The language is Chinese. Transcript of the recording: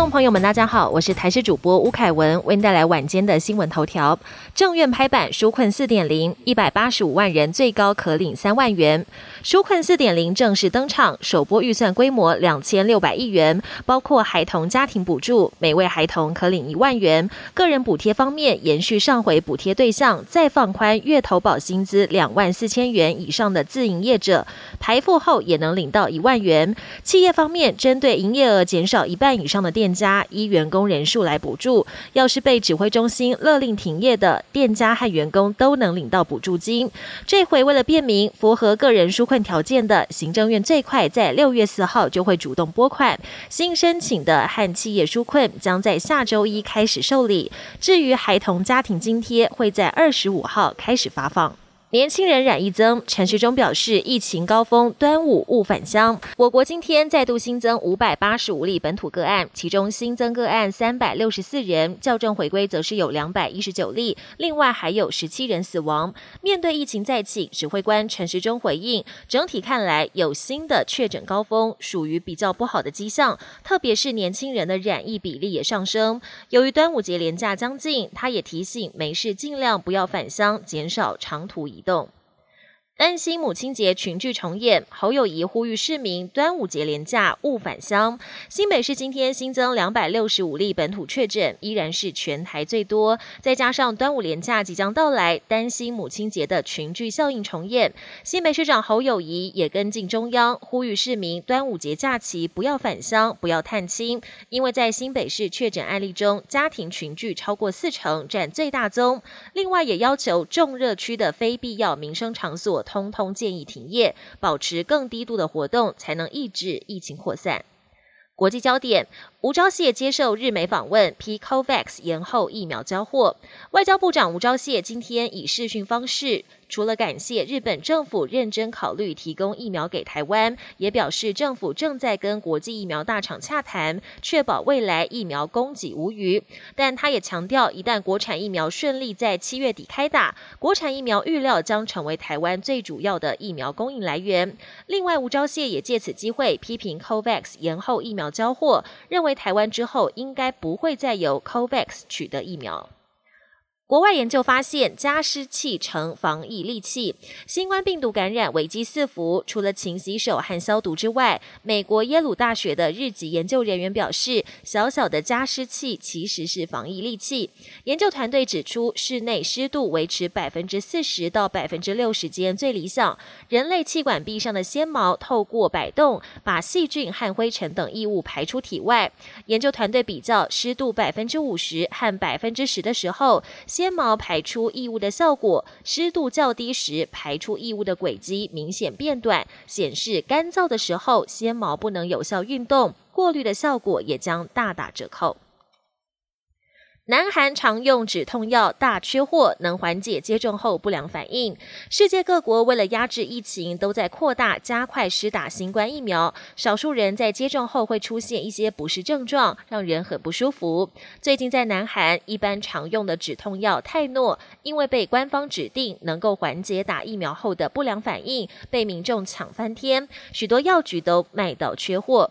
众朋友们，大家好，我是台视主播吴凯文，为您带来晚间的新闻头条。政院拍板纾困四点零，一百八十五万人最高可领三万元。纾困四点零正式登场，首波预算规模两千六百亿元，包括孩童家庭补助，每位孩童可领一万元；个人补贴方面，延续上回补贴对象，再放宽月投保薪资两万四千元以上的自营业者，排付后也能领到一万元。企业方面，针对营业额减少一半以上的店店。家依员工人数来补助，要是被指挥中心勒令停业的店家和员工都能领到补助金。这回为了便民，符合个人纾困条件的，行政院最快在六月四号就会主动拨款。新申请的和企业纾困将在下周一开始受理。至于孩童家庭津贴，会在二十五号开始发放。年轻人染疫增，陈时中表示，疫情高峰，端午勿返乡。我国今天再度新增五百八十五例本土个案，其中新增个案三百六十四人，校正回归则是有两百一十九例，另外还有十七人死亡。面对疫情再起，指挥官陈时中回应，整体看来有新的确诊高峰，属于比较不好的迹象，特别是年轻人的染疫比例也上升。由于端午节连假将近，他也提醒没事尽量不要返乡，减少长途移。动。安心母亲节群聚重演，侯友谊呼吁市民端午节连假勿返乡。新北市今天新增两百六十五例本土确诊，依然是全台最多。再加上端午连假即将到来，担心母亲节的群聚效应重演。新北市长侯友谊也跟进中央，呼吁市民端午节假期不要返乡，不要探亲，因为在新北市确诊案例中，家庭群聚超过四成，占最大宗。另外也要求重热区的非必要民生场所通通建议停业，保持更低度的活动，才能抑制疫情扩散。国际焦点。吴钊燮接受日媒访问，批 COVAX 延后疫苗交货。外交部长吴钊燮今天以视讯方式，除了感谢日本政府认真考虑提供疫苗给台湾，也表示政府正在跟国际疫苗大厂洽谈，确保未来疫苗供给无虞。但他也强调，一旦国产疫苗顺利在七月底开打，国产疫苗预料将成为台湾最主要的疫苗供应来源。另外，吴钊燮也借此机会批评 COVAX 延后疫苗交货，认为。台湾之后应该不会再由 COVAX 取得疫苗。国外研究发现，加湿器成防疫利器。新冠病毒感染危机四伏，除了勤洗手和消毒之外，美国耶鲁大学的日籍研究人员表示，小小的加湿器其实是防疫利器。研究团队指出，室内湿度维持百分之四十到百分之六十间最理想。人类气管壁上的纤毛透过摆动，把细菌和灰尘等异物排出体外。研究团队比较湿度百分之五十和百分之十的时候。纤毛排出异物的效果，湿度较低时排出异物的轨迹明显变短，显示干燥的时候纤毛不能有效运动，过滤的效果也将大打折扣。南韩常用止痛药大缺货，能缓解接种后不良反应。世界各国为了压制疫情，都在扩大加快施打新冠疫苗。少数人在接种后会出现一些不适症状，让人很不舒服。最近在南韩，一般常用的止痛药泰诺，因为被官方指定能够缓解打疫苗后的不良反应，被民众抢翻天，许多药局都卖到缺货。